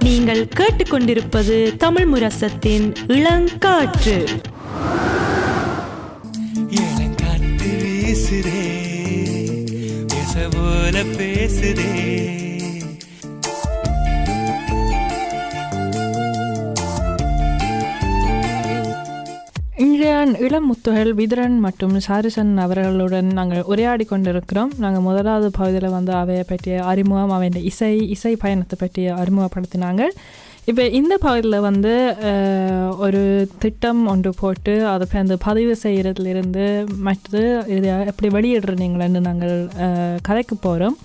நீங்கள் கேட்டுக்கொண்டிருப்பது தமிழ் முரசத்தின் இளங்காற்று. இளங்காத்து வீசுதே பேச போல பேசுதே. இன்றைய இளம் முத்துகள் விதுரன் மற்றும் சாரிசன் அவர்களுடன் நாங்கள் உரையாடி கொண்டிருக்கிறோம். நாங்கள் முதலாவது பகுதியில் வந்து அவையை பற்றிய அறிமுகம் அவையின் இசை இசை பயணத்தை பற்றி அறிமுகப்படுத்தினாங்க இப்போ இந்த பகுதியில் வந்து ஒரு திட்டம் ஒன்று போட்டு அதை அந்த பதிவு செய்கிறதுலேருந்து மற்றது இதை எப்படி வெளியிடுறீங்களேன்னு நாங்கள் கதைக்கு போகிறோம்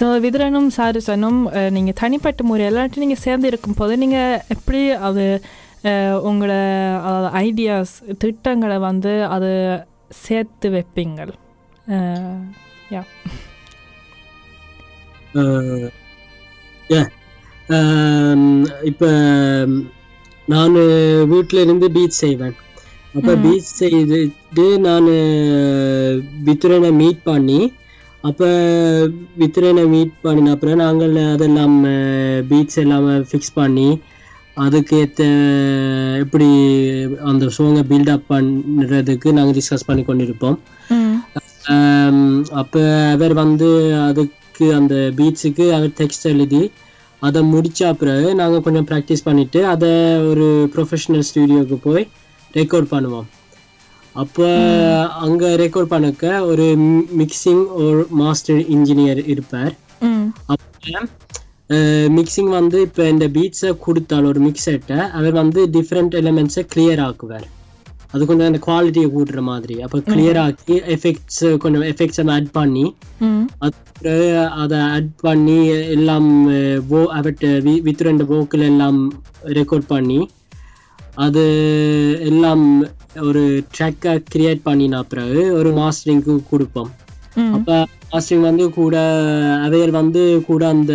ஸோ விதுரனும் சாரிசனும் நீங்கள் தனிப்பட்ட முறையில் நீங்கள் சேர்ந்து இருக்கும் போது நீங்கள் எப்படி அது உங்களோட அதாவது ஐடியாஸ் திட்டங்களை வந்து அது சேர்த்து வைப்பீங்கள். யா இப்போ நான் வீட்டில் இருந்து பீச் செய்வேன். அப்போ. பீச் செய்துட்டு நான் வித்துரனை மீட் பண்ணி அப்போ வித்துரனை மீட் பண்ணின அப்புறம் நாங்கள் அதெல்லாம் பீச் எல்லாம் ஃபிக்ஸ் பண்ணி அதுக்கேற்ற எப்படி அந்த சோங்கை பில்டப் பண்ணுறதுக்கு நாங்கள் டிஸ்கஸ் பண்ணி கொண்டிருப்போம். அப்போ அவர் வந்து அதுக்கு அந்த பீச்சுக்கு அவர் டெக்ஸ்ட் எழுதி அதை முடிச்ச பிறகு நாங்கள் கொஞ்சம் ப்ராக்டிஸ் பண்ணிட்டு அதை ஒரு ப்ரொஃபஷனல் ஸ்டுடியோக்கு போய் ரெக்கார்ட் பண்ணுவோம். அப்போ அங்கே ரெக்கார்ட் பண்ணக்க ஒரு மிக்சிங் ஒரு மாஸ்டர் இன்ஜினியர் இருப்பார். அப்போ மிக்சிங் வந்து இப்போ இந்த பீட்ஸை கொடுத்தால் ஒரு மிக்செட்டை அவர் வந்து டிஃப்ரெண்ட் எலிமெண்ட்ஸை கிளியர் ஆக்குவார் அது கொஞ்சம் அந்த குவாலிட்டியை கூட்டுற மாதிரி அப்போ கிளியர் ஆக்கி எஃபெக்ட்ஸ் கொஞ்சம் எஃபெக்ட்ஸ் ஆட் பண்ணி அது அதை ஆட் பண்ணி எல்லாம் வோ அவட்ட வி- வித் ரெண்டு வோக்கில் எல்லாம் ரெக்கார்ட் பண்ணி அது எல்லாம் ஒரு ட்ராக்கை கிரியேட் பண்ணின பிறகு ஒரு மாஸ்டரிங்க்கு கொடுப்போம் அப்போ மாஸ்டரிங் வந்து கூட அவையர் வந்து கூட அந்த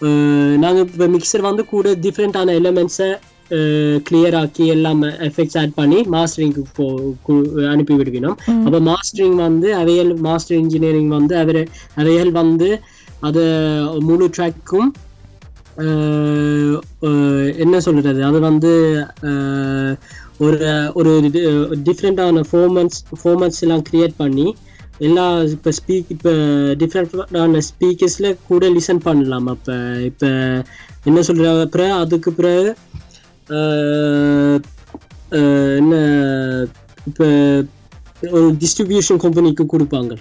அஹ், நாங்க இப்போ மிக்சர் வந்து கூட டிஃப்ரெண்டான எலிமெண்ட்ஸை கிளியர் ஆக்கி எல்லாம் எஃபெக்ட்ஸ் ஆட் பண்ணி மாஸ்டரிங்க்கு அனுப்பி விடுவினோம். அப்போ மாஸ்டரிங் வந்து அவையல் மாஸ்டர் இன்ஜினியரிங் வந்து அவர் அவையல் வந்து அது முழு ட்ராக்கும் என்ன சொல்றது அது வந்து ஒரு ஒரு டிஃப்ரெண்டான ஃபோர்மன்ஸ் ஃபோர்மன்ஸ் எல்லாம் கிரியேட் பண்ணி எல்லா இப்போ ஸ்பீக் இப்போ டிஃப்ரெண்டான ஸ்பீக்கர்ஸில் கூட லிசன் பண்ணலாம். அப்போ இப்போ என்ன சொல்கிறாங்க அப்புறம் அதுக்கு பிறகு என்ன இப்போ ஒரு டிஸ்ட்ரிபியூஷன் கம்பெனிக்கு கொடுப்பாங்க.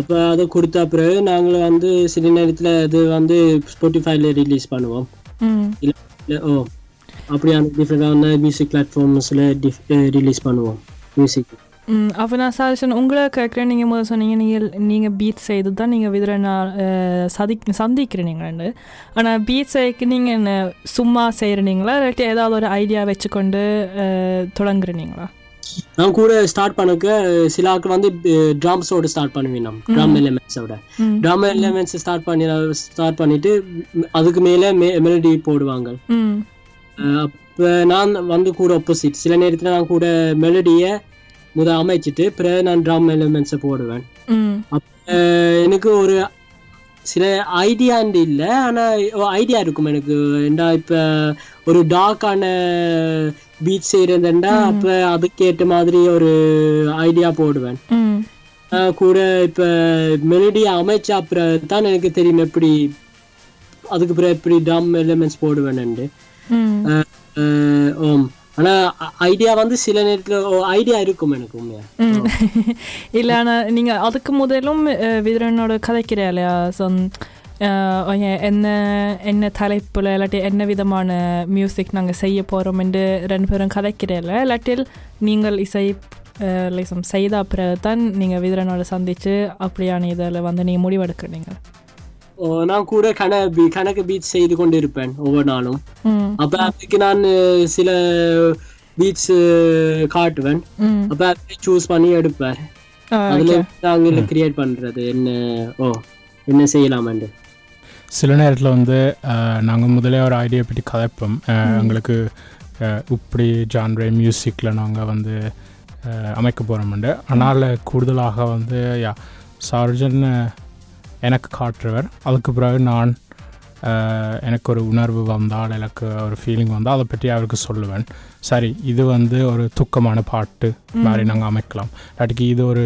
அப்போ அதை கொடுத்த பிறகு நாங்கள் வந்து சில நேரத்தில் அது வந்து ஸ்பாட்டிஃபைல ரிலீஸ் பண்ணுவோம். இல்ல ஓ அப்படியான டிஃப்ரெண்டான மியூசிக் பிளாட்ஃபார்ம்ஸில் ரிலீஸ் பண்ணுவோம். மியூசிக் அப்போ நான் சாரிசன் உங்களை கேட்குறேன் நீங்கள் முதல்ல சொன்னீங்க நீங்கள் நீங்கள் பீட் செய்து தான் நீங்கள் விதுரனா சதி சந்திக்கிறீங்கன்னு ஆனால் பீட் செய்யக்கு நீங்கள் என்ன சும்மா செய்கிறீங்களா இல்லாட்டி ஏதாவது ஒரு ஐடியா வச்சுக்கொண்டு தொடங்குறீங்களா நான் கூட ஸ்டார்ட் பண்ணக்க சில ஆட்கள் வந்து ட்ராம்ஸோட ஸ்டார்ட் பண்ணுவேன் நம்ம ட்ரம் எலிமெண்ட்ஸோட ம் ட்ரம் எலிமெண்ட்ஸ் ஸ்டார்ட் பண்ணி ஸ்டார்ட் பண்ணிட்டு அதுக்கு மேலே மெலடி போடுவாங்க ம் அப்ப நான் வந்து கூட ஆப்போசிட் சில நேரத்துல நான் கூட மெலடியை முத அமைச்சிட்டு பிறகு நான் ட்ரம் எலிமெண்ட்ஸை போடுவேன். அப்ப எனக்கு ஒரு சில ஐடியாண்டு இல்லை. ஆனால் ஐடியா இருக்கும் எனக்கு. ஏண்டா இப்போ ஒரு டார்க்கான பீச் செய்கிறதுண்டா அப்போ அதுக்கேற்ற மாதிரி ஒரு ஐடியா போடுவேன். கூட இப்போ மெலடி அமைச்ச அப்புறம் தான் எனக்கு தெரியும் எப்படி அதுக்கு பிறகு எப்படி ட்ரம் எலிமெண்ட்ஸ் அஹ் ஓம். ஆனா ஐடியா வந்து சில நேரத்துல ஐடியா இருக்கும் எனக்கு உண்மையா? இல்லை ஆனால் நீங்கள் அதுக்கு முதலும் விதுரனோட கதைக்கிறா இல்லையா? ஸோ என்ன என்ன தலைப்பில் இல்லாட்டி என்ன விதமான மியூசிக் நாங்கள் செய்ய போகிறோம் என்று ரெண்டு பேரும் கதைக்கிறேல இல்லாட்டில் நீங்கள் இசை லைசம் செய்த பிறகு தான் நீங்கள் விதுரனோட சந்தித்து அப்படியான இதில் வந்து நீங்கள் முடிவெடுக்கிறீங்க. நான் கூட கண பீ- கணக்கு பீச் செய்து கொண்டு இருப்பேன் ஒவ்வொரு நாளும் அப்ப அதுக்கு நான் சில பீச் காட்டுவேன் அப்ப சூஸ் பண்ணி எடுப்பேன் அதுல. நாங்கள் கிரியேட் பண்றது என்ன ஓ என்ன செய்யலாமண்டு சில நேரத்தில் வந்து நாங்கள் முதலே ஒரு ஐடியா பற்றி கதைப்போம் எங்களுக்கு இப்படி ஜான்ரே மியூசிக்கில் நாங்கள் வந்து அமைக்க போகிறோம்ண்டு ஆனால் கூடுதலாக வந்து யா சார்ஜன் எனக்கு காட்டுறவர். அதுக்கு பிறகு நான் எனக்கு ஒரு உணர்வு வந்தால் எனக்கு ஒரு ஃபீலிங் வந்தால் அதை பற்றி அவருக்கு சொல்லுவேன். சரி இது வந்து ஒரு துக்கமான பாட்டு மாதிரி நாங்கள் அமைக்கலாம். இல்லாட்டிக்கு இது ஒரு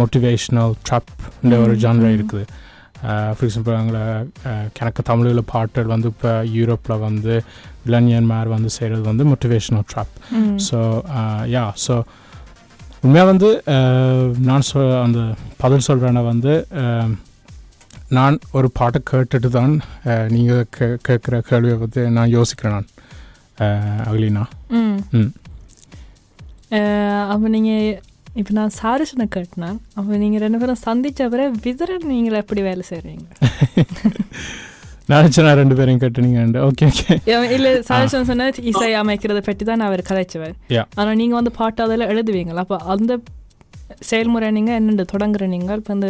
மோட்டிவேஷ்னல் ட்ரப் இந்த ஒரு ஜான்ரா இருக்குது. ஃபார் எக்ஸாம்பிள் எங்களை எனக்கு தமிழில் பாட்டுகள் வந்து இப்போ யூரோப்பில் வந்து இளைஞன்மார் வந்து செய்கிறது வந்து மோட்டிவேஷ்னல் ட்ரப் ஸோ யா ஸோ உண்மையாக வந்து நான் சொ அந்த பதில் சொல்கிறேன்னா வந்து நான் ஒரு பாட்டை கேட்டுட்டு தான் நீங்கள் கே கேட்குற கேள்வியை பற்றி நான் யோசிக்கிறேன் நான். அகலினா. ம். அப்போ நீங்கள் இப்போ நான் சாரிசனை கேட்டினேன் அப்போ நீங்கள் ரெண்டு பேரும் சந்திச்ச பிறகு விதரன் நீங்கள் எப்படி வேலை செய்கிறீங்க நினச்சேன் நான் ரெண்டு பேரையும் கேட்டுனீங்க ஓகே ஓகே. இல்லை சாரிசன் சொன்ன இசை அமைக்கிறத பற்றி தான் அவர் கதைச்சவர். ஆனால் நீங்கள் வந்து பாட்டு அதில் எழுதுவீங்களா? அப்போ அந்த செயல்முறை நீங்கள் என்னென்று தொடங்குற நீங்கள் இப்போ இந்த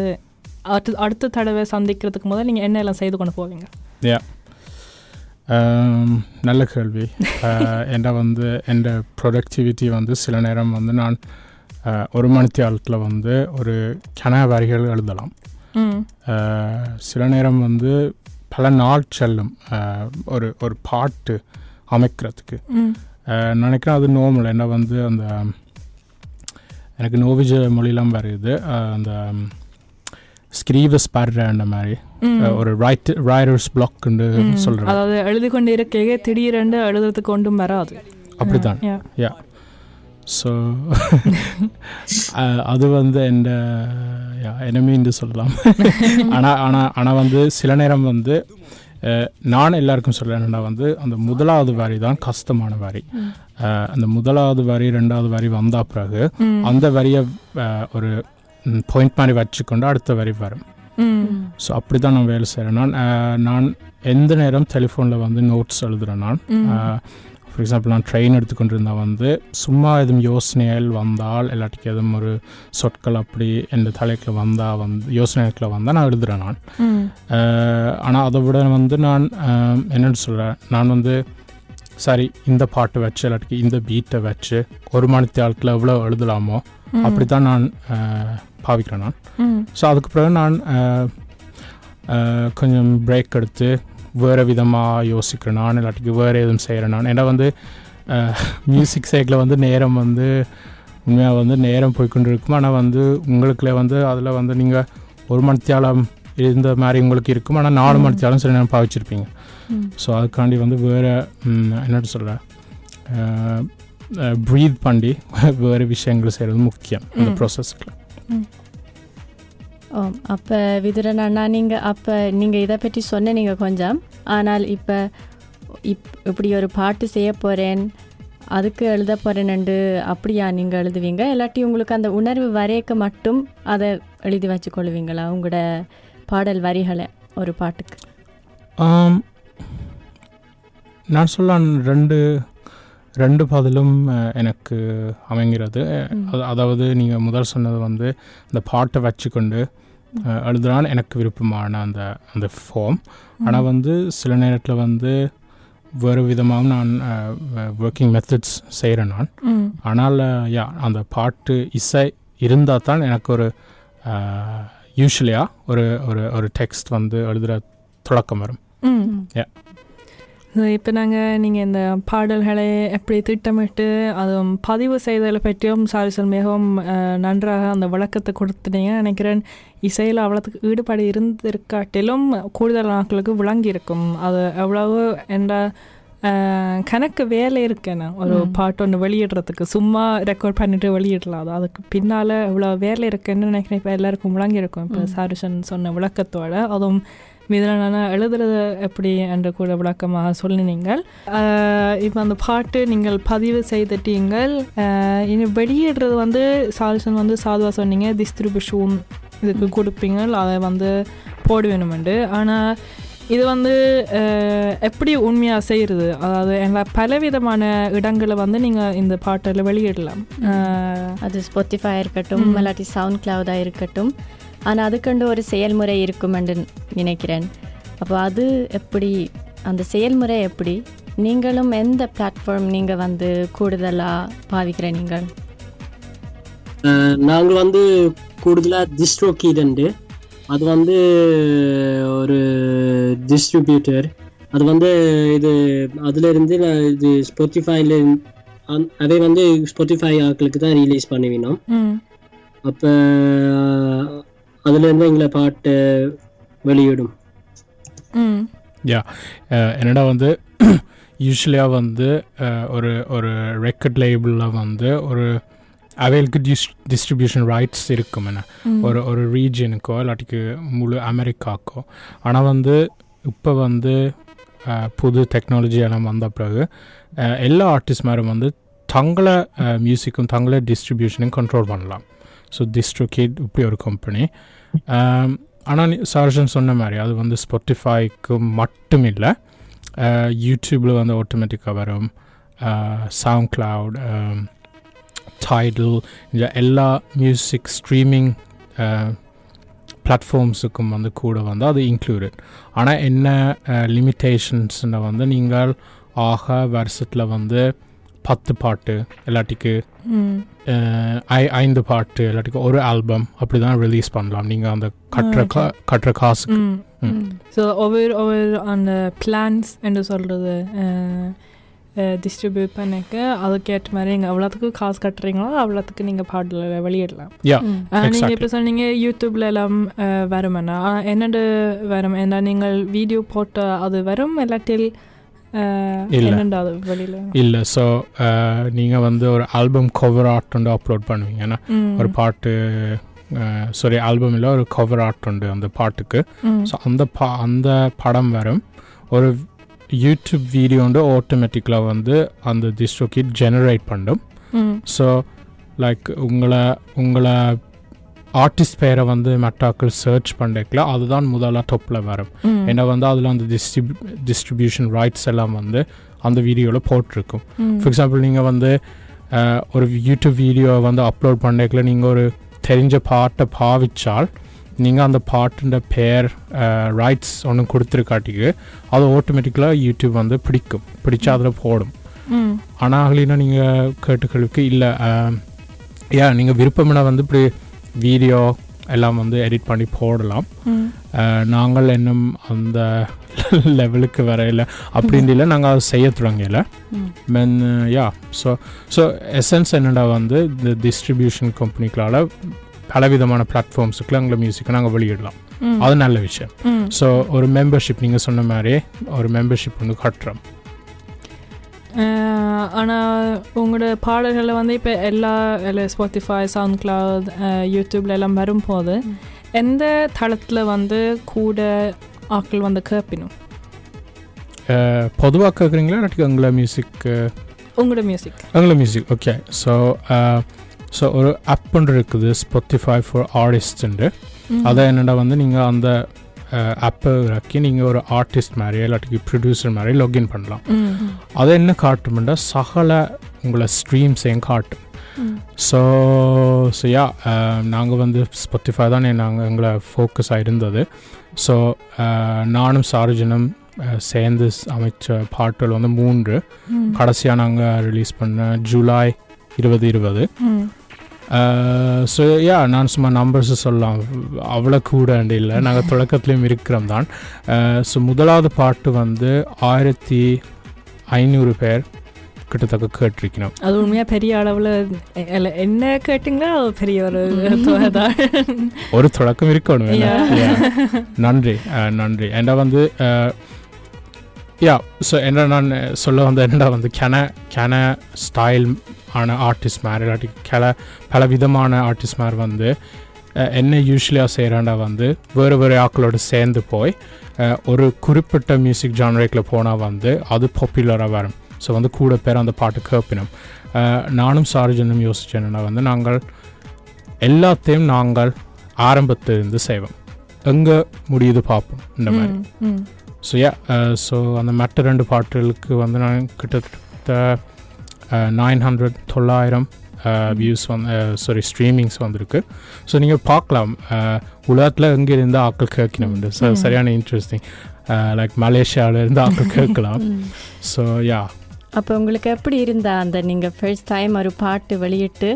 அடுத்த அடுத்த தடவை சந்திக்கிறதுக்கு முதல் நீங்கள் என்ன எல்லாம் செய்து கொண்டு போவீங்க? யா நல்ல கேள்வி. என்ன வந்து என் ப்ரொடக்டிவிட்டி வந்து சில நேரம் வந்து நான் அஹ், ஒரு மணித்தியாலத்தில் வந்து ஒரு கன வரிகள் எழுதலாம். அஹ், சில நேரம் வந்து பல நாள் செல்லும் ஒரு ஒரு பாட்டு அமைக்கிறதுக்கு. நினைக்கிறேன் அது நோமல் என்ன வந்து அந்த எனக்கு நோவிஜ மொழிலாம் வருது. அந்த பர்ற மாதிரி ஒரு ரைட் ரைடர்ஸ் பிளாக்னு ம். சொல்கிறேன் அதாவது எழுதி கொண்டு இருக்கையே திடீரென்று எழுதுறதுக்கு ஒன்றும் வராது அப்படித்தான் Yeah. யா ஸோ அது வந்து எந்த எனமின்னு சொல்லலாம் ஆனால் ஆனால் ஆனால் வந்து சில நேரம் வந்து நான் எல்லாருக்கும் சொல்ல என்னன்னா வந்து அந்த முதலாவது வரி தான் கஷ்டமான வரி அந்த முதலாவது வரி ரெண்டாவது வரி வந்த பிறகு. அந்த வரியை ஒரு பாயிண்ட் மாதிரி வச்சுக்கொண்டு அடுத்த வரி வரும். ஸோ அப்படி தான் நான் வேலை செய்கிறேன் நான் நான் எந்த நேரம் டெலிஃபோனில் வந்து நோட்ஸ் எழுதுகிறேன் நான். ஃபார் எக்ஸாம்பிள் நான் ட்ரெயின் எடுத்துக்கொண்டிருந்தா வந்து சும்மா எதுவும் யோசனைகள் வந்தால் இல்லாட்டிக்கு எதுவும் ஒரு சொற்கள் அப்படி எந்த தலைக்கில் வந்தால் வந்து யோசனைக்குள்ள வந்தால் நான். எழுதுகிறேன் நான் ஆனால் அதை விட வந்து நான் என்னன்னு சொல்கிறேன் நான் வந்து சரி இந்த பாட்டு வச்சு இல்லாட்டிக்கு இந்த பீட்டை வச்சு ஒரு மணித்தியாலத்தில் எவ்வளோ எழுதலாமோ அப்படி தான் நான் பாவிக்கிறேன் நான். ஸோ அதுக்கு பிறகு நான் கொஞ்சம் பிரேக் எடுத்து வேறு விதமாக யோசிக்கிறேன் நான் இல்லாட்டிக்கு வேறு எதுவும் செய்கிறேன் நான். ஏன்னா வந்து மியூசிக் சைக்கில் வந்து நேரம் வந்து உண்மையாக வந்து நேரம் போய்க்கொண்டு இருக்கும். ஆனால் வந்து உங்களுக்குள்ளே வந்து அதில் வந்து நீங்கள் ஒரு மணித்தியாலம் இருந்த மாதிரி உங்களுக்கு இருக்கும். ஆனால் நாலு மணித்தியாலம் சில நேரம் பாவிச்சிருப்பீங்க. ஸோ அதுக்காண்டி வந்து வேறு என்னட்டு சொல்கிறேன் ப்ரீத் பண்ணி வேறு விஷயங்கள் செய்கிறது முக்கியம் அந்த ம். ஓ அப்போ விதுரன் அண்ணா நீங்கள் அப்போ நீங்கள் இதை பற்றி சொன்னீங்க கொஞ்சம். ஆனால் இப்போ இப் இப்படி ஒரு பாட்டு செய்ய போகிறேன் அதுக்கு எழுத போகிறேன்னு அப்படியா நீங்கள் எழுதுவீங்க? இல்லாட்டி உங்களுக்கு அந்த உணர்வு வரையக்க மட்டும் அதை எழுதி வச்சு கொள்வீங்களா? உங்களோட பாடல் வரிகளை ஒரு பாட்டுக்கு. ஆம், நான் சொல்லலாம் ரெண்டு ரெண்டு பதிலும் எனக்கு அமைங்கிறது அது- அதாவது நீங்கள் முதல் சொன்னது வந்து இந்த பாட்டை வச்சுக்கொண்டு அஹ், எழுதுறான் எனக்கு விருப்பமான அந்த அந்த ஃபார்ம் ஆனால் வந்து சில நேரத்தில் வந்து வேறு விதமாகவும் நான் ஒர்க்கிங் மெத்தட்ஸ் செய்கிறேன் நான். ஆனால் யா அந்த பாட்டு இசை இருந்தால் தான் எனக்கு ஒரு யூஸ்வலியாக ஒரு ஒரு ஒரு டெக்ஸ்ட் வந்து எழுதுகிற தொடக்கம் வரும். Yeah. இப்போ நாங்கள் நீங்கள் இந்த பாடல்களை எப்படி திட்டமிட்டு அதுவும் பதிவு செய்தலை பற்றியும் சாரிசல் மிகவும் நன்றாக அந்த விளக்கத்தை கொடுத்துட்டீங்க நினைக்கிறேன். இசையில் அவ்வளோத்துக்கு ஈடுபாடு இருந்திருக்காட்டிலும் கூடுதல் நாட்களுக்கு விளங்கி இருக்கும் அது எவ்வளவு என்ற கணக்கு வேலை இருக்குன்னு ஒரு பாட்டு ஒன்று வெளியிடுறதுக்கு சும்மா ரெக்கார்ட் பண்ணிட்டு வெளியிடலாம். அது அதுக்கு பின்னால் எவ்வளோ வேலை இருக்குன்னு நினைக்கிறேன். இப்போ எல்லாருக்கும் விளங்கியிருக்கும். இப்போ சாரிசன் சொன்ன விளக்கத்தோட. அதுவும் மீதான எழுதுறது எப்படி என்று கூட விளக்கமாக சொல்லினீங்கள் இப்போ அந்த பாட்டு நீங்கள் பதிவு செய்துட்டீங்கள். இனி வெளியிடுறது வந்து சால்சன் வந்து சாதுவாக சொன்னீங்க டிஸ்ட்ரிபியூஷன் இதுக்கு கொடுப்பீங்க அதை வந்து போட வேணுமெண்டு ஆனால் இது வந்து எப்படி உண்மையாக செய்கிறது அதாவது எல்லா பலவிதமான இடங்களை வந்து நீங்கள் இந்த பாட்டில் வெளியிடலாம். அது ஸ்பொத்திஃபை இருக்கட்டும் இல்லாட்டி சவுண்ட் கிளவுடாக இருக்கட்டும். ஆனால் அதுக்கண்டு ஒரு செயல்முறை இருக்குமென்று நினைக்கிறேன். அப்போ அது எப்படி அந்த செயல்முறை எப்படி நீங்களும் எந்த பிளாட்ஃபார்ம் நீங்கள் வந்து கூடுதலாக பாவிக்கிற நீங்கள்? நாங்கள் வந்து கூடுதலாக டிஸ்ட்ரோ கீடண்டு அது வந்து ஒரு டிஸ்ட்ரிபியூட்டர் அது வந்து இது அதுல இருந்து நான் இது ஸ்பாட்டிஃபைல அதே வந்து ஸ்பாட்டிஃபை ஆட்களுக்கு தான் ரிலீஸ் பண்ணுவினோம். அப்போ அதுல இருந்து எங்களை பாட்டு வெளியிடும். ம். அஹ் என்னடா வந்து யூஸ்வலியாக வந்து அஹ், ஒரு ஒரு ரெக்கார்ட் லேபிளில் வந்து ஒரு அவைகளுக்கு டிஸ் டிஸ்ட்ரிபியூஷன் ரைட்ஸ் இருக்கும் என்ன. ஒரு ஒரு ரீஜனுக்கோ இல்லாட்டிக்கு முழு அமெரிக்காக்கோ ஆனால் வந்து இப்போ வந்து அஹ், புது டெக்னாலஜி எல்லாம் வந்த பிறகு எல்லா ஆர்டிஸ்ட் மேரும் வந்து தங்களை மியூசிக்கும் தங்களை டிஸ்ட்ரிபியூஷனையும் கண்ட்ரோல் பண்ணலாம். ஸோ டிஸ்ட்ரோகேட் இப்படி ஒரு கம்பெனி ஆனால் சார்ஜன் சொன்ன மாதிரி அது வந்து ஸ்பாட்டிஃபைக்கு மட்டும் இல்லை யூடியூப்பில் வந்து ஆட்டோமேட்டிக்காக வரும். சவுண்ட் கிளவுட் டைடில் இந்த எல்லா மியூசிக் ஸ்ட்ரீமிங் பிளாட்ஃபார்ம்ஸுக்கும் வந்து கூட வந்து அது இன்க்ளூடட் ஆனால் என்ன லிமிட்டேஷன்ஸ்னை வந்து நீங்கள் ஆக வருஷத்தில் வந்து பத்து பாட்டு இல்லாட்டிக்கு ஐந்து பாட்டு இல்லாட்டிக்கு ஒரு ஆல்பம் அப்படி தான் ரிலீஸ் பண்ணலாம். நீங்கள் அந்த கட்டுற கா கட்டுற காசுக்கு. ஸோ ஒவ்வொரு ஒவ்வொரு அந்த பிளான்ஸ் என்று சொல்கிறது டிஸ்ட்ரிபியூட் பண்ணிக்க அதுக்கேற்ற மாதிரி நீங்கள் எவ்வளோத்துக்கு காசு கட்டுறீங்களோ? அவ்வளோத்துக்கு நீங்கள் பாடல வெளியிடலாம். நீங்கள். இப்போ சொன்னீங்க யூடியூப்ல எல்லாம் வருமென்னா என்னென்று வரும்? ஏன்னா நீங்கள் வீடியோ போட்ட அது வரும் இல்லாட்டில் இல்ல. இல்லை ஸோ நீங்கள் வந்து ஒரு ஆல்பம் கவர் ஆர்ட் வந்து அப்லோட் பண்ணுவீங்க. ஏன்னா ஒரு பாட்டு சாரி ஆல்பம் இல்லை ஒரு கவர் ஆர்ட் உண்டு அந்த பாட்டுக்கு. ஸோ அந்த பா அந்த படம் வரும். ஒரு யூடியூப் வீடியோ வந்து ஆட்டோமேட்டிக்கலாக வந்து அந்த டிஸ்ட்ரோக்கிட் ஜெனரேட் பண்ணும். ஸோ லைக் உங்களை உங்களை ஆர்டிஸ்ட் பேரை வந்து மெட்டாக்கள் சர்ச் பண்ணிக்கல அதுதான் முதல்ல டொப்பில் வரும். ஏன்னா வந்து அதில் அந்த டிஸ்ட்ரிபி டிஸ்ட்ரிபியூஷன் ரைட்ஸ் எல்லாம் வந்து அந்த வீடியோவில் போட்டிருக்கும். ஃபார் எக்ஸாம்பிள் நீங்கள் வந்து ஒரு யூடியூப் வீடியோ வந்து அப்லோட் பண்ணிக்கல நீங்கள் ஒரு தெரிஞ்ச பாட்டை பாவிச்சால் நீங்கள் அந்த பாட்டுன்ற பேர் ரைட்ஸ் ஒன்று கொடுத்துருக்காட்டிக்கு அது ஆட்டோமேட்டிக்கலாக யூடியூப் வந்து பிடிக்கும். பிடிச்சா அதில் போடும். ஆனால் நீங்கள் கேட்டுக்களுக்கு இல்லை ஏன் நீங்கள் விருப்பம்னா வந்து இப்படி வீடியோ எல்லாம் வந்து எடிட் பண்ணி போடலாம். நாங்கள் இன்னும் அந்த லெவலுக்கு வரையில அப்படின்னு இல்லை நாங்கள் அதை செய்ய தொடங்கல man yeah so so essence என்னடா வந்து இந்த டிஸ்ட்ரிபியூஷன் கம்பெனிகளால் பலவிதமான பிளாட்ஃபார்ம்ஸுக்குள்ள எங்களை மியூசிக்கை நாங்கள் வெளியிடலாம். அது நல்ல விஷயம். ஸோ ஒரு மெம்பர்ஷிப் நீங்கள் சொன்ன மாதிரி ஒரு மெம்பர்ஷிப் வந்து கட்டுறோம். ஆனால் உங்களோட பாடல்களில் வந்து இப்போ எல்லா ஸ்பாட்டிஃபை சவுண்ட் கிளவுட் யூடியூப்ல எல்லாம் வரும்போது எந்த தளத்தில் வந்து கூட ஆட்கள் வந்து கேட்பினும் பொதுவாக கேட்குறீங்களா இல்லாட்டி எங்களை மியூசிக் உங்களோட மியூசிக் எங்களை மியூசிக் ஓகே ஸோ ஸோ ஒரு ஆப் ஒன்று இருக்குது ஸ்பாட்டிஃபை ஃபார் ஆர்டிஸ்ட்டு அதை என்னடா வந்து நீங்கள் அந்த ஆப்பை இறக்கி நீங்கள் ஒரு ஆர்டிஸ்ட் மாதிரி இல்லாட்டி ப்ரொடியூசர் மாதிரி லாகின் பண்ணலாம். அதை என்ன காட்டும்னா சகல உங்களை ஸ்ட்ரீம்ஸையும் காட்டும். ஸோ ஸோ யா நாங்கள் வந்து ஸ்பாட்டிஃபை தான் நாங்கள் எங்களை ஃபோக்கஸ் ஆகிருந்தது ஸோ நானும் சார்ஜனும் சேர்ந்து அமைச்ச பாட்டுகள் வந்து மூன்று. கடைசியாக நாங்கள் ரிலீஸ் பண்ண ஜூலை இருபது இருபது. ஸோ யா நான் சும்மா நம்பர்ஸ் சொல்லலாம். அவ்வளோ கூட இல்லை. நாங்கள் தொடக்கத்துலேயும் இருக்கிறோம் தான். ஸோ முதலாவது பாட்டு வந்து ஆயிரத்தி ஐநூறு பேர் கிட்டத்தட்ட கேட்டிருக்கணும். அது உண்மையாக பெரிய அளவில் என்ன கேட்டிங்களோ? பெரிய ஒரு ஒரு தொடக்கம் இருக்கணும். நன்றி. நன்றி. ஏண்டா வந்து யா ஸோ என்ன நான் சொல்ல வந்த என்னடா வந்து கென கென ஸ்டைல் ஆன ஆர்டிஸ்ட் மாதிரி இல்லாட்டி கெல பல விதமான ஆர்டிஸ்ட் மாதிரி வந்து என்ன யூஸ்வலியாக செய்கிறாண்டா வந்து வேறு வேறு ஆக்களோடு சேர்ந்து போய் ஒரு குறிப்பிட்ட மியூசிக் ஜானரேக்கில் போனால் வந்து அது பாப்புலராக வரும். ஸோ வந்து கூட பேர் அந்த பாட்டு கேட்பினோம் நானும் சார்ஜனும் யோசிச்சேன் என்னன்னா வந்து நாங்கள் எல்லாத்தையும் நாங்கள் ஆரம்பத்திலிருந்து செய்வோம். எங்கே முடியுது பார்ப்போம் இந்த மாதிரி. ஸோ யா ஸோ அந்த மற்ற ரெண்டு பாட்டுகளுக்கு வந்து நான் கிட்டத்தட்ட நைன் ஹண்ட்ரட் தொள்ளாயிரம் வியூஸ் வந்து சாரி ஸ்ட்ரீமிங்ஸ் வந்திருக்கு. ஸோ நீங்கள் பார்க்கலாம். உலகத்தில் எங்கே இருந்து ஆக்கள் கேட்கணும் ஸோ சரியான இன்ட்ரெஸ்டிங் லைக் மலேசியாவில் இருந்து ஆக்கள் கேட்கலாம். ஸோ யா அப்போ உங்களுக்கு எப்படி இருந்தா அந்த நீங்கள் ஃபர்ஸ்ட் டைம் ஒரு பாட்டு வெளியிட்டு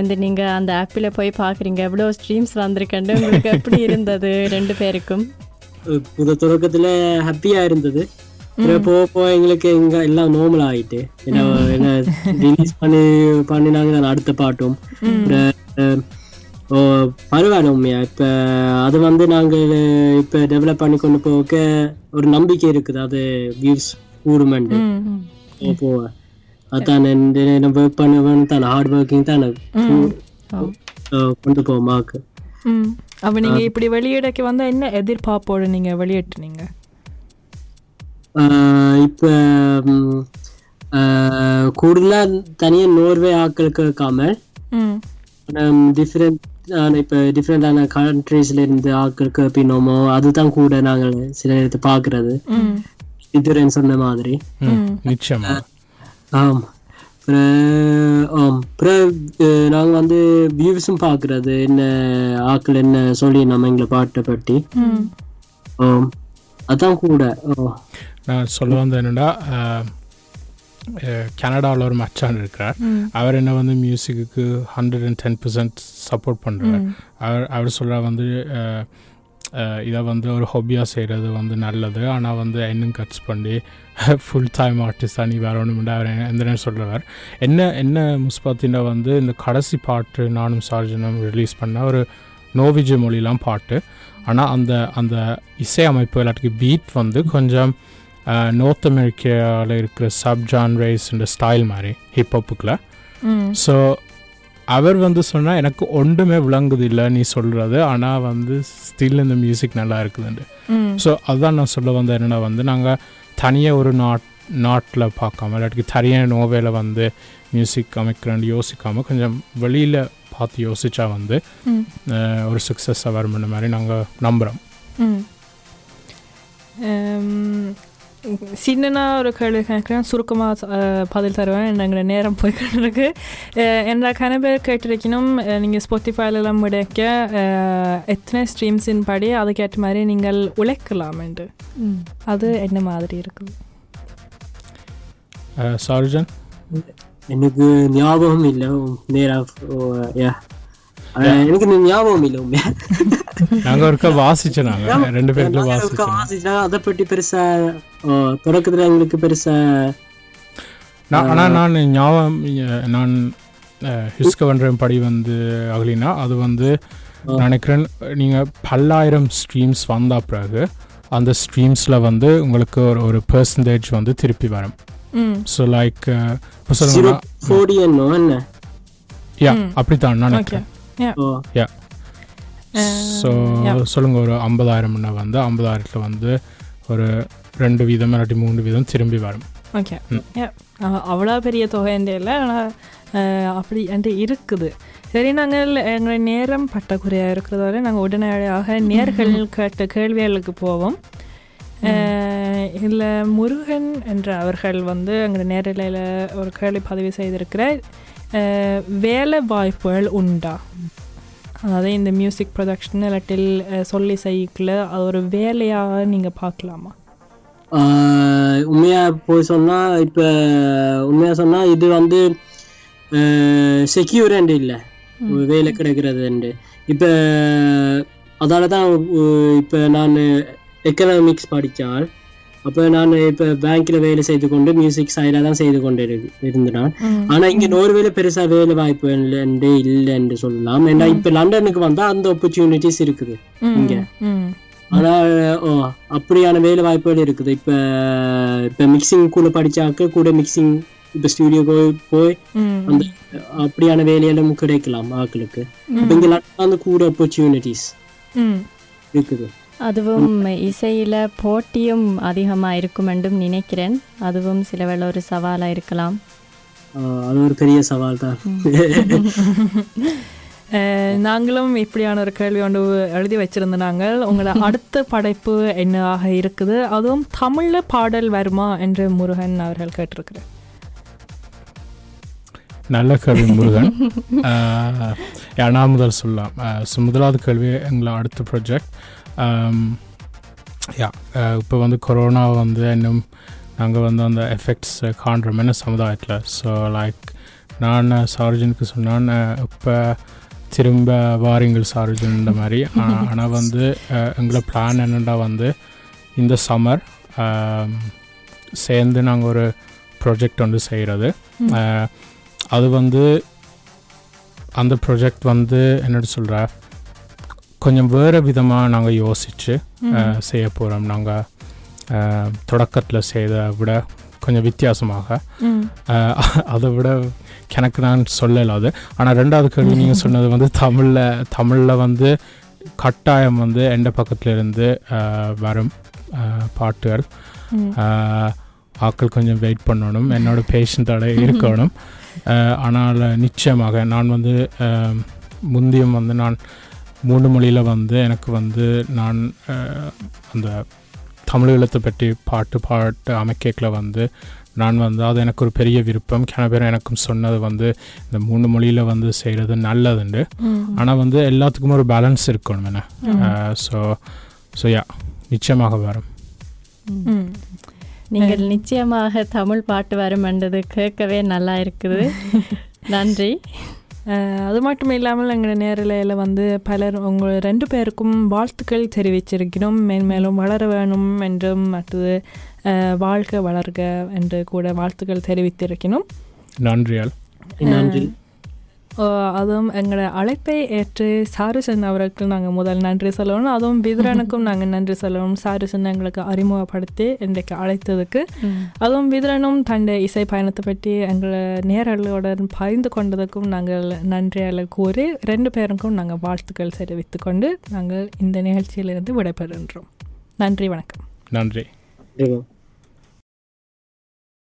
இந்த நீங்கள் அந்த ஆப்பில் போய் பார்க்குறீங்க எவ்வளோ ஸ்ட்ரீம்ஸ் வந்திருக்கண்டு உங்களுக்கு எப்படி இருந்தது ரெண்டு பேருக்கும்? புத தொடக்கத்துல ஹாப்பியா இருந்தது போக போக எங்களுக்கு இங்க எல்லாம் நார்மல் ஆயிட்டு என்ன ரிலீஸ் பண்ணி பண்ணினாங்க நான் அடுத்த பாட்டும் பரவாயில்ல உண்மையா இப்ப அது வந்து நாங்க இப்ப டெவலப் பண்ணி கொண்டு போக ஒரு நம்பிக்கை இருக்குது அது வியூஸ் கூடுமெண்டு போக அதான் ஒர்க் பண்ணுவேன் தான் ஹார்ட் ஒர்க்கிங் தான் கொண்டு போவோம் மாக்கு அப்போ நீங்கள் இப்படி வெளியிடக்கு வந்து என்ன எதிர்பார்ப்போடு நீங்கள் வெளியிட்டுனீங்க ஆஹ் இப்ப ம், ஆஹ் கூடுதலா தனியா நோர்வே ஆட்களுக்கு இருக்காம ம். டிஃப்ரெண்ட் இப்ப டிஃப்ரெண்டான கண்ட்ரீஸ்ல இருந்து ஆட்களுக்கு பின்னோமோ அதுதான் கூட நாங்கள் சில நேரத்தை பாக்குறது. ம். இதுரன் சொன்ன மாதிரி. நிச்சயமா. ஆம். நாங்க வந்து வியூஸும் பாக்குறது என்ன ஆட்கள் என்ன சொல்லி நம்ம எங்களை பாட்டை பற்றி. அதான் கூட நான் சொல்ல வந்த என்னடா கனடாவில் ஒரு மச்சான் இருக்கிறார். அவர் என்ன வந்து மியூசிக்கு hundred and ten percent support பண்ணுறார் அவர் அவர் சொல்கிறார் வந்து இதை வந்து ஒரு ஹாபியாக செய்கிறது வந்து நல்லது. ஆனால் வந்து இன்னும் கட்ஸ் பண்ணி ஃபுல் டைம் ஆர்டிஸ்டாக நீ வேற ஒன்றும் அவர் எந்த நேரம் சொல்கிறவர் என்ன என்ன முஸ்பாத்தினா வந்து இந்த கடைசி பாட்டு நானும் சார்ஜனும் ரிலீஸ் பண்ண ஒரு நோவிஜ மொழிலாம் பாட்டு. ஆனால் அந்த அந்த இசையமைப்பு இல்லாட்டிக்கு பீட் வந்து கொஞ்சம் நார்த் அமெரிக்காவில் இருக்கிற சப் ஜான்ரேஸ் இந்த ஸ்டைல் மாதிரி ஹிப்ஹப்புக்கில் ஸோ அவர் வந்து சொன்னால் எனக்கு ஒன்றுமே விளங்குது இல்லை நீ சொல்கிறது ஆனால் வந்து ஸ்டில் இந்த மியூசிக் நல்லா இருக்குதுண்டு ஸோ அதுதான் நான் சொல்ல வந்த என்னென்னா வந்து நாங்கள் தனியாக ஒரு நாட் நாட்டில் பார்க்காம இல்லாட்டி தனியாக நோவேல வந்து மியூசிக் அமைக்கிறேன்னு யோசிக்காமல் கொஞ்சம் வெளியில் பார்த்து யோசிச்சா வந்து ஒரு சக்ஸஸாக வரும்ன்ற மாதிரி நாங்கள் நம்புகிறோம் சின்னனா ஒரு கேள்வி கேட்குறேன். சுருக்கமாக பதில் தருவேன். எங்களை நேரம் போய்க்கிட்டு என்ன கன பேர் கேட்டிருக்கணும். நீங்கள் ஸ்பாட்டிஃபைலெல்லாம் விடைக்க எத்தனை ஸ்ட்ரீம்ஸின் படி அதுக்கேற்ற மாதிரி நீங்கள் உழைக்கலாம் என்று. அது என்ன மாதிரி இருக்குது சார்ஜன்? எனக்கு ஞாபகம் இல்லை. நேரா ஓ, yeah. அஹ் எனக்கு இந்த ஞாபகம் இல்லை உண்மையா? நாங்கள் ஒருக்கா வாசிச்சோம் நாங்கள் ரெண்டு நாங்க வாசிச்சோம். வாசிச்சா அதை பற்றி பெருசா தொடக்கத்துல எங்களுக்கு பெருசா நான் ஆனால் நான் ஞாபகம் நான் ஹிஸ்க பண்ணுற படி வந்து அகலினா அது வந்து நான் நினைக்கிறேன் நீங்கள் பல்லாயிரம் ஸ்ட்ரீம்ஸ் வந்த பிறகு அந்த ஸ்ட்ரீம்ஸில் வந்து உங்களுக்கு ஒரு ஒரு பெர்சன்டேஜ் வந்து திருப்பி வரும். ஸோ லைக் இப்போ ஜீரோ சொல்லுங்க ஃபோர்டி என்னோ என்ன? யா அப்படித்தான் நினைக்கிறேன். ஓ ஸோ சொல்லுங்க ஒரு ஐம்பதாயிரம்னா வந்து ஐம்பதாயிரத்தில் வந்து ஒரு ரெண்டு வீதம் இல்லாட்டி மூணு வீதம் திரும்பி வரும். ஓகே அவ்வளோ பெரிய தொகை இல்லை ஆனால் அப்படி என்கிட்ட இருக்குது. சரி நாங்கள் எங்கள் நேரம் பட்டக்குறையாக இருக்கிறதால நாங்கள் உடனடியாக நேர்கள் கேட்ட கேள்விகளுக்கு போவோம். இல்லை முருகன் என்ற அவர்கள் வந்து எங்கள் நேரலையில் ஒரு கேள்வி பதிவு செய்திருக்கிற வேலை வாய்ப்புகள் உண்டா அதாவது இந்த மியூசிக் ப்ரொடக்ஷன் இல்லாட்டில் சொல்லி செய்யக்குள்ள அது ஒரு வேலையாக நீங்கள் பார்க்கலாமா ஆஹ் உண்மையா போய் சொன்னா இப்ப உண்மையா சொன்னா இது வந்து செக்யூர் இல்ல வேலை கிடைக்கிறது இப்ப அதால தான் இப்ப நான் எக்கனாமிக்ஸ் படிச்சால் அப்ப நான் இப்ப பேங்க்ல வேலை செய்து கொண்டு மியூசிக் சைடாக தான் செய்து கொண்டு இரு- இருந்தேன் ஆனா இங்க நோர்வேல பெருசா வேலை வாய்ப்பு இல்லைன்னு இல்லை என்று சொல்லலாம் ஏன்னா இப்ப லண்டனுக்கு வந்தா அந்த ஆப்பர்ச்சுனிட்டிஸ் இருக்குது இங்க. ம். ஆனா ஓ அப்படியான வேலை வாய்ப்புகள் இருக்குது. இப்ப இப்ப மிக்சிங் கூட படிச்சாக்க கூட மிக்சிங் இப்ப ஸ்டுடியோ போய் போய் அந்த அப்படியான வேலையெல்லாம் கிடைக்கலாம் ஆட்களுக்கு. அப்ப இங்க வந்து கூட ஆப்பர்ச்சுனிட்டிஸ் இருக்குது. அதுவும் இசையில் போட்டியும் அதிகமாக இருக்கும் என்றும் நினைக்கிறேன். அதுவும் சில வேளை ஒரு சவாலாக இருக்கலாம். அது ஒரு பெரிய சவால் தான். நாங்களும் இப்படியான ஒரு கேள்வி ஒன்று எழுதி வச்சிருந்த நாங்கள். உங்களோட அடுத்த படைப்பு என்னவாக இருக்குது? அதுவும் தமிழ்ல பாடல் வருமா என்று முருகன் அவர்கள் கேட்டிருக்கிறார். நல்ல கேள்வி முருகன். நான் முதல் சொல்லலாம் முதலாவது கேள்வி எங்களை அடுத்த ப்ராஜெக்ட் யா இப்போ வந்து கொரோனா வந்து இன்னும் நாங்கள் வந்து அந்த எஃபெக்ட்ஸ் காண்றோம் என்ன சமுதாயத்தில். ஸோ லைக் நான் சார்ஜனுக்கு சொன்னான் இப்போ திரும்ப வாரீங்கள் சார்ஜன்ற மாதிரி. ஆனால் வந்து எங்களை பிளான் என்னென்னா வந்து இந்த சம்மர் சேர்ந்து நாங்கள் ஒரு ப்ராஜெக்ட் வந்து செய்கிறது. அது வந்து அந்த ப்ராஜெக்ட் வந்து என்னோட சொல்கிற கொஞ்சம் வேறு விதமாக நாங்கள் யோசித்து. செய்ய போகிறோம் நாங்கள் தொடக்கத்தில் செய்த விட கொஞ்சம் வித்தியாசமாக. அதை விட எனக்கு நான் சொல்லல அது. ஆனால் ரெண்டாவது கேள்வி நீங்கள் சொன்னது வந்து தமிழில் தமிழில் வந்து கட்டாயம் வந்து எந்த பக்கத்துல இருந்து வரும் பாட்டுகள். ஆட்கள் கொஞ்சம் வெயிட் பண்ணணும். என்னோட பேஷண்ட்டோட இருக்கணும். ஆனால் நிச்சயமாக நான் வந்து முந்தியும் வந்து நான் மூணு மொழியில் வந்து எனக்கு வந்து நான் அந்த தமிழ் எழுத்தை பற்றி பாட்டு பாட்டு அமைக்கல வந்து நான் வந்து அது எனக்கு ஒரு பெரிய விருப்பம். பேரும் எனக்கும் சொன்னது வந்து இந்த மூணு மொழியில் வந்து செய்கிறது நல்லதுண்டு. ஆனால் வந்து எல்லாத்துக்கும் ஒரு பேலன்ஸ் இருக்கணும் என்ன? ஸோ ஸோ யா நிச்சயமாக வரும். நீங்கள் நிச்சயமாக தமிழ் பாட்டு வருமென்றது கேட்கவே நல்லா இருக்குது. நன்றி. அது மட்டும் இல்லாமல் எங்கள் நேரலையில் வந்து பலர் உங்கள் ரெண்டு பேருக்கும் வாழ்த்துக்கள் தெரிவிச்சிருக்கிறோம். மேன்மேலும் வளர வேணும் என்றும் மற்றது வாழ்க வளர்க என்று கூட வாழ்த்துக்கள் தெரிவித்திருக்கணும் நன்றியால் நன்றி. அதுவும் எங்களோட அழைப்பை ஏற்று சாருசன் அவருக்கு நாங்கள் முதல் நன்றி சொல்லணும். அதுவும் விதுரனுக்கும் நாங்கள் நன்றி சொல்லணும். சாருசன் எங்களுக்கு அறிமுகப்படுத்தி இன்றைக்கு அழைத்ததுக்கு. அதுவும் விதுரனும் தன்னுடைய இசை பயணத்தை பற்றி எங்களை நேரலுடன் பகிர்ந்து கொண்டதுக்கும் நாங்கள் நன்றியால் கூறி ரெண்டு பேருக்கும் நாங்கள் வாழ்த்துக்கள் தெரிவித்துக் கொண்டு நாங்கள் இந்த நிகழ்ச்சியிலிருந்து விடைபெறுகின்றோம். நன்றி வணக்கம். நன்றி.